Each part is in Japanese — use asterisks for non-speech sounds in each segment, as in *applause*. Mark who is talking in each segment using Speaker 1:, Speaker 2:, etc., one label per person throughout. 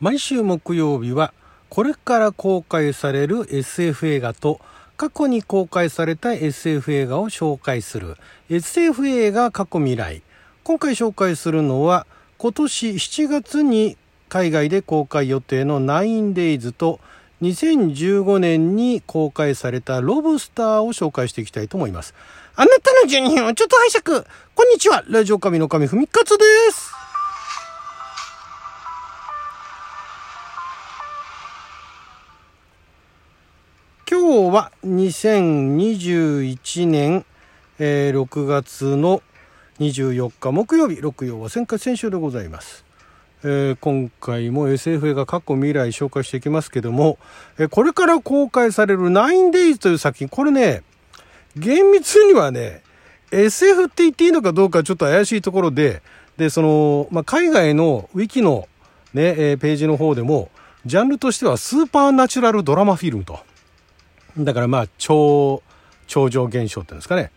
Speaker 1: 毎週木曜日はこれから公開される SF 映画と過去に公開された SF 映画を紹介する。SF 映画過去未来。今回紹介するのは今年7月に海外で公開予定の 9days と2015年に公開されたロブスターを紹介していきたいと思います。あなたの12分をちょっと拝借。こんにちは。ラジオ神の神ふみかつです。2021年、えー、6月の24日木曜日、六曜は先回先週でございます。えー、今回も SF 映画過去未来紹介していきますけども、えー、これから公開される 9days という作品、これね、厳密にはね、SF って言っていいのかどうかちょっと怪しいところで、で、その、まあ、海外のウィキのね、えー、ページの方でも、ジャンルとしてはスーパーナチュラルドラマフィルムと。だからまあ、超、超常現象っていうんですかね。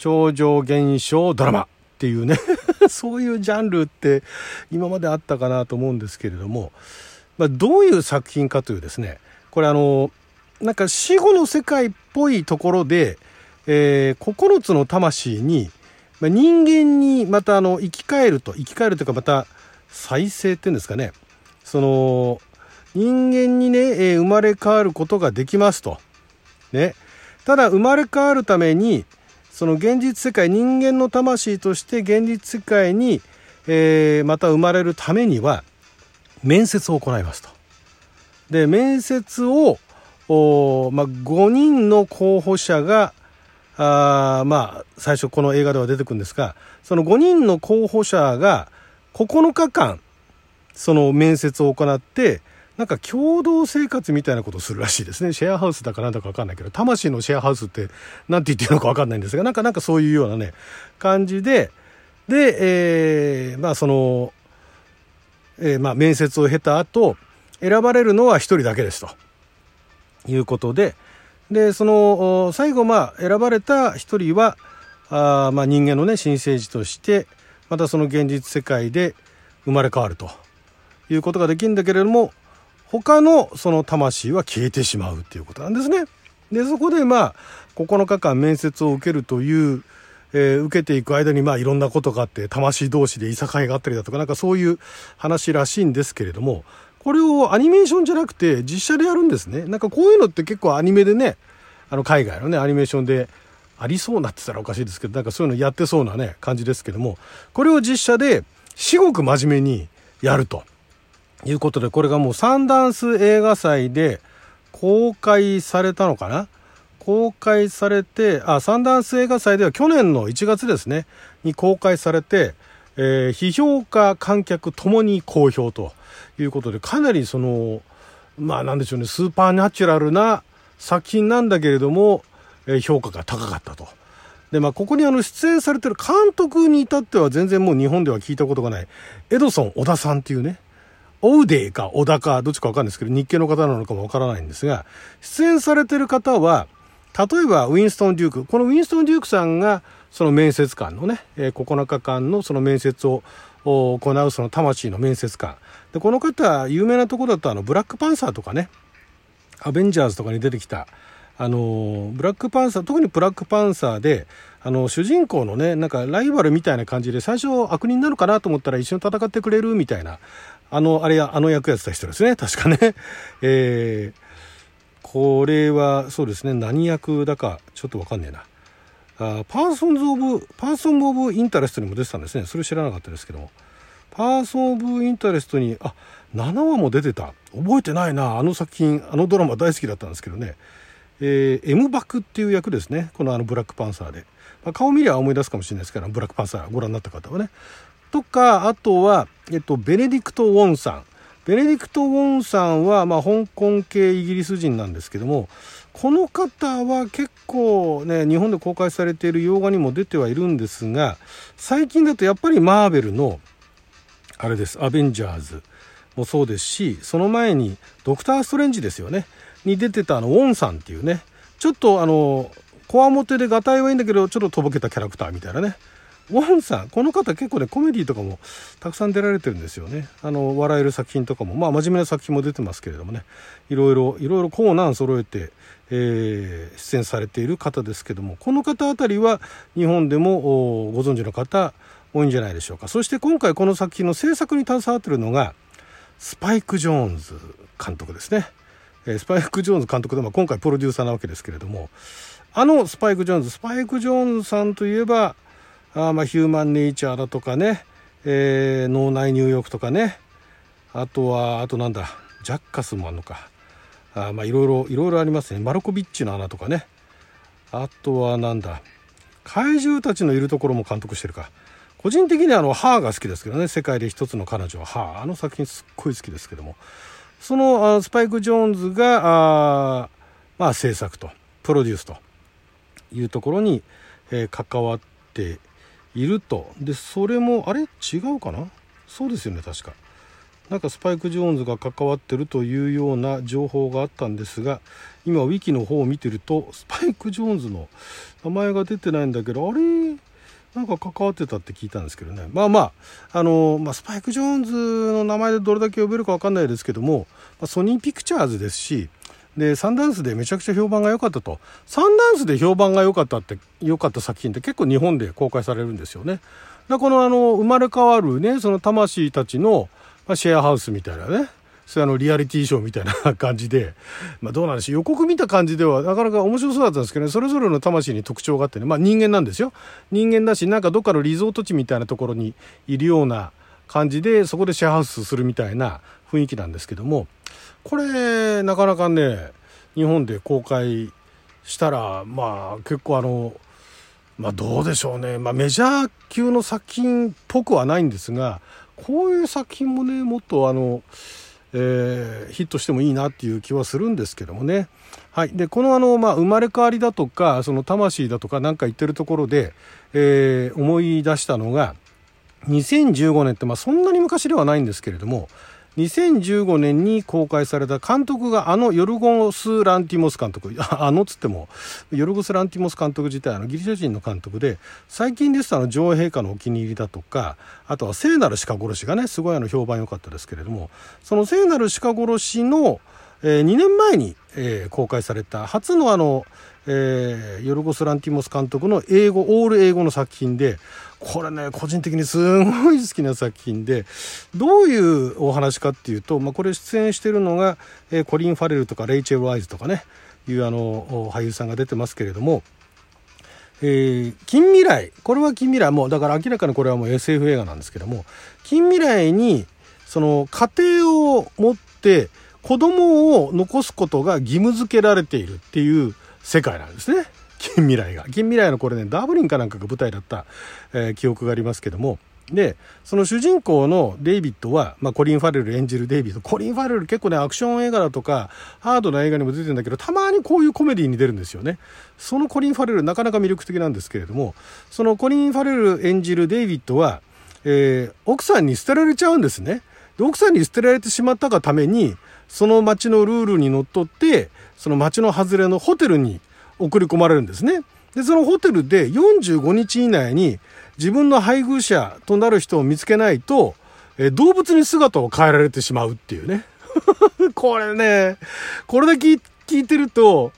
Speaker 1: 超常現象ドラマっていうね *laughs* そういうジャンルって今まであったかなと思うんですけれども、まあ、どういう作品かというですねこれあのなんか死後の世界っぽいところで、えー、9つの魂に、まあ、人間にまたあの生き返ると生き返るというかまた再生っていうんですかねその人間にね、えー、生まれ変わることができますと。ね。ただ生まれ変わるためにその現実世界人間の魂として現実世界に、えー、また生まれるためには面接を行いますと。で面接をお、まあ、5人の候補者があまあ最初この映画では出てくるんですがその5人の候補者が9日間その面接を行ってなんか共同生活みたいなことをするらしいですね。シェアハウスだかなんだかわかんないけど、魂のシェアハウスって何て言ってるのかわかんないんですが、なんかなんかそういうようなね、感じで、で、えー、まあその、えー、まあ面接を経た後、選ばれるのは一人だけですと。いうことで、で、その、最後まあ選ばれた一人は、あまあ人間のね、新生児として、またその現実世界で生まれ変わるということができるんだけれども、他のその魂は消えてしまうっていうことなんですね。で、そこでまあ、9日間面接を受けるという、えー、受けていく間にまあいろんなことがあって、魂同士でいさかいがあったりだとか、なんかそういう話らしいんですけれども、これをアニメーションじゃなくて実写でやるんですね。なんかこういうのって結構アニメでね、あの海外のね、アニメーションでありそうなってたらおかしいですけど、なんかそういうのやってそうなね、感じですけども、これを実写で至極真面目にやると。いうことで、これがもうサンダンス映画祭で公開されたのかな?公開されて、あ、サンダンス映画祭では去年の1月ですね、に公開されて、えー、批評家、観客ともに好評ということで、かなりその、まあなんでしょうね、スーパーナチュラルな作品なんだけれども、えー、評価が高かったと。で、まあ、ここにあの出演されてる監督に至っては全然もう日本では聞いたことがない、エドソン小田さんっていうね、オウデイか小田かどっちかわかんないですけど、日系の方なのかもわからないんですが、出演されてる方は、例えばウィンストン・デューク、このウィンストン・デュークさんが、その面接官のね、9日間のその面接を行うその魂の面接官。で、この方、有名なとこだとあの、ブラックパンサーとかね、アベンジャーズとかに出てきた、あの、ブラックパンサー、特にブラックパンサーで、あの、主人公のね、なんかライバルみたいな感じで、最初悪人なのかなと思ったら一緒に戦ってくれるみたいな、あの、あれや、あの役やってた人ですね。確かね。*laughs* えー、これは、そうですね。何役だか、ちょっとわかんねえな。あ Persons of、Person of Interest にも出てたんですね。それ知らなかったですけども。 Person of Interest に、あ、7話も出てた。覚えてないな。あの作品、あのドラマ大好きだったんですけどね。えー、M バクっていう役ですね。このあのブラックパンサーで。まあ、顔見りゃ思い出すかもしれないですけど、ブラックパンサーご覧になった方はね。とか、あとは、えっと、ベネディクト・ウォンさん。ベネディクト・ウォンさんは、まあ、香港系イギリス人なんですけども、この方は結構ね、日本で公開されている洋画にも出てはいるんですが、最近だとやっぱりマーベルの、あれです、アベンジャーズもそうですし、その前にドクター・ストレンジですよね、に出てたあの、ウォンさんっていうね、ちょっとあの、こわもてでガタイはいいんだけど、ちょっととぼけたキャラクターみたいなね、ウォンさん、この方結構ね、コメディとかもたくさん出られてるんですよね。あの、笑える作品とかも、まあ真面目な作品も出てますけれどもね、いろいろ、いろいろコーナー揃えて、えー、出演されている方ですけども、この方あたりは日本でもご存知の方多いんじゃないでしょうか。そして今回この作品の制作に携わってるのが、スパイク・ジョーンズ監督ですね。えー、スパイク・ジョーンズ監督で、まあ、今回プロデューサーなわけですけれども、あのスパイク・ジョーンズ、スパイク・ジョーンズさんといえば、あまあヒューマン・ネイチャーだとかね、えー、脳内入浴とかね、あとは、あとなんだ、ジャッカスもあるのか。あまあいろいろ、いろいろありますね。マルコビッチの穴とかね。あとはなんだ、怪獣たちのいるところも監督してるか。個人的にはあの、ハーが好きですけどね。世界で一つの彼女はハー。あの作品すっごい好きですけども。そのあスパイク・ジョーンズが、あまあ制作と、プロデュースと。いうところに、えー、関わっていると。でそれもあれ？違うかな？そうですよね確か。なんかスパイク・ジョーンズが関わってるというような情報があったんですが今ウィキの方を見てるとスパイク・ジョーンズの名前が出てないんだけどあれ？なんか関わってたって聞いたんですけどね。まあまああの、まあ、スパイク・ジョーンズの名前でどれだけ呼べるか分かんないですけども、まあ、ソニー・ピクチャーズですしでサンダンスでめちゃくちゃ評判が良かったとサンダンスで評判が良かったって良かった作品って結構日本で公開されるんですよねだこのあの生まれ変わるねその魂たちの、ま、シェアハウスみたいなねそういうあのリアリティショーみたいな *laughs* 感じで、まあどうなんでしょう。予告見た感じではなかなか面白そうだったんですけどね、それぞれの魂に特徴があってね、まあ人間なんですよ。人間だし、なんかどっかのリゾート地みたいなところにいるような感じで、そこでシェアハウスするみたいな雰囲気なんですけども、これ、なかなかね、日本で公開したら、まあ結構あの、まあどうでしょうね。まあメジャー級の作品っぽくはないんですが、こういう作品もね、もっとあの、えー、ヒットしてもいいなっていう気はするんですけどもね。はい。で、このあの、まあ、生まれ変わりだとか、その魂だとかなんか言ってるところで、えー、思い出したのが、2015年って、まあ、そんなに昔ではないんですけれども、2015年に公開された監督があのヨルゴス・ランティモス監督、*laughs* あのつっても、ヨルゴス・ランティモス監督自体、あのギリシャ人の監督で、最近ですとあの女王陛下のお気に入りだとか、あとは聖なる鹿殺しがね、すごいあの評判良かったですけれども、その聖なる鹿殺しの、えー、2年前に、えー、公開された。初のあの、えー、ヨルゴス・ランティモス監督の英語、オール英語の作品で、これね、個人的にすごい好きな作品で、どういうお話かっていうと、まあ、これ出演してるのが、えー、コリン・ファレルとかレイチェル・ワイズとかね、いうあの、俳優さんが出てますけれども、えー、近未来、これは近未来、もうだから明らかにこれはもう SF 映画なんですけども、近未来に、その家庭を持って子供を残すことが義務付けられているっていう世界なんですね。近未来が。近未来のこれね、ダブリンかなんかが舞台だった、えー、記憶がありますけども、で、その主人公のデイビッドは、まあ、コリン・ファレル演じるデイビッド。コリン・ファレル結構ね、アクション映画だとか、ハードな映画にも出てるんだけど、たまにこういうコメディに出るんですよね。そのコリン・ファレル、なかなか魅力的なんですけれども、そのコリン・ファレル演じるデイビッドは、えー、奥さんに捨てられちゃうんですね。で、奥さんに捨てられてしまったがために、その町のルールにのっとって、その町の外れのホテルに送り込まれるんですね。で、そのホテルで45日以内に自分の配偶者となる人を見つけないと、え動物に姿を変えられてしまうっていうね。*laughs* これね、これだけ聞いてると、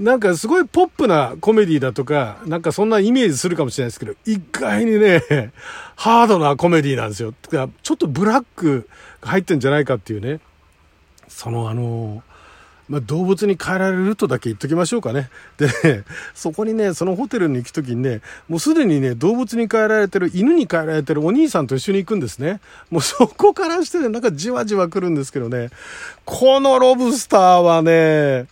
Speaker 1: なんかすごいポップなコメディだとか、なんかそんなイメージするかもしれないですけど、意外にね、ハードなコメディなんですよ。ちょっとブラックが入ってんじゃないかっていうね。そのあのまあ、動物に変えられるとだけ言っときましょうかね。でね、そこにね、そのホテルに行くときにね、もうすでにね、動物に変えられてる、犬に変えられてるお兄さんと一緒に行くんですね。もうそこからしてね、なんかじわじわ来るんですけどね、このロブスターはね、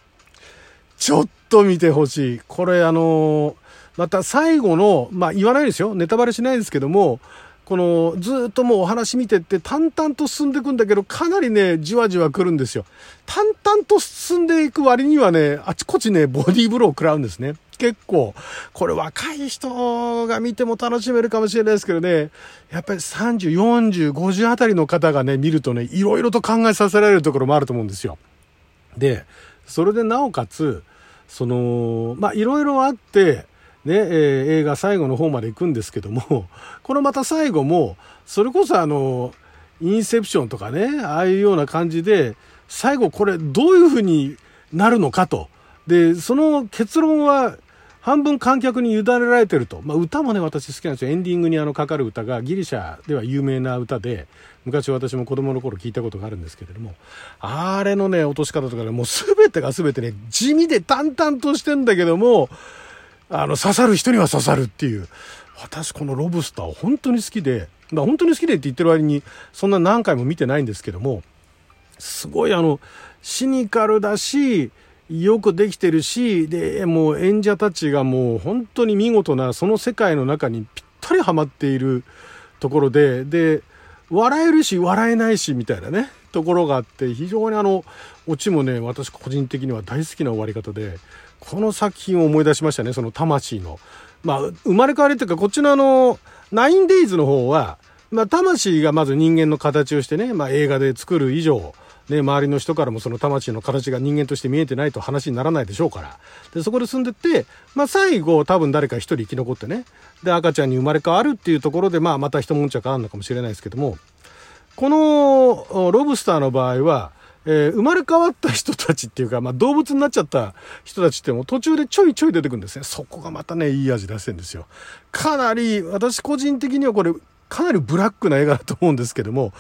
Speaker 1: ちょっと見てほしい。これあのまた最後の、まあ言わないですよ。ネタバレしないですけども、このずっともうお話見てって淡々と進んでいくんだけど、かなりね、じわじわ来るんですよ。淡々と進んでいく割にはね、あちこちね、ボディーブロー食らうんですね。結構、これ若い人が見ても楽しめるかもしれないですけどね、やっぱり30、40、50あたりの方がね、見るとね、いろいろと考えさせられるところもあると思うんですよ。で、それでなおかつ、その、まあ、いろいろあって、ね、えー、映画最後の方まで行くんですけども、*laughs* このまた最後も、それこそあの、インセプションとかね、ああいうような感じで、最後これどういうふうになるのかと。で、その結論は半分観客に委ねられてると。まあ、歌もね、私好きなんですよ。エンディングにあのかかる歌がギリシャでは有名な歌で、昔私も子供の頃聞いたことがあるんですけれども、あれのね、落とし方とかね、もう全てが全てね、地味で淡々としてんだけども、あの、刺さる人には刺さるっていう。私このロブスター本当に好きで、まあ、本当に好きでって言ってる割に、そんな何回も見てないんですけども、すごいあの、シニカルだし、よくできてるし、で、もう演者たちがもう本当に見事な、その世界の中にぴったりハマっているところで、で、笑えるし笑えないしみたいなね、ところがあって、非常にあの、オチもね、私個人的には大好きな終わり方で、この作品を思い出しましたね、その魂の。まあ、生まれ変わりっていうか、こっちのあの、ナインデイズの方は、まあ、魂がまず人間の形をしてね、まあ、映画で作る以上、ね、周りの人からもその魂の形が人間として見えてないと話にならないでしょうから。で、そこで住んでって、まあ、最後多分誰か一人生き残ってね、で、赤ちゃんに生まれ変わるっていうところで、まあ、また一悶着あるのかもしれないですけども、このロブスターの場合は、えー、生まれ変わった人たちっていうか、まあ、動物になっちゃった人たちってもう途中でちょいちょい出てくるんですね。そこがまたね、いい味出してるんですよ。かなり、私個人的にはこれ、かなりブラックな映画だと思うんですけども、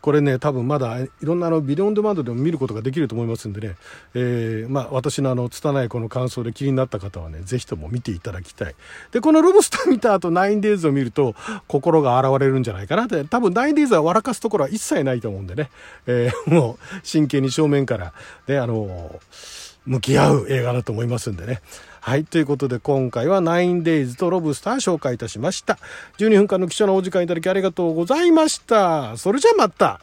Speaker 1: これね、多分まだいろんなあのビデオンデマンドでも見ることができると思いますんでね、えー、まあ私のあの、拙いこの感想で気になった方はね、ぜひとも見ていただきたい。で、このロブスター見た後、ナインデイズを見ると、心が洗われるんじゃないかなって、多分ナインデイズは笑かすところは一切ないと思うんでね、えー、もう真剣に正面から、ね、あの向き合う映画だと思いますんでね。はい。ということで、今回は 9days とロブスター紹介いたしました。12分間の貴重なお時間いただきありがとうございました。それじゃあまた。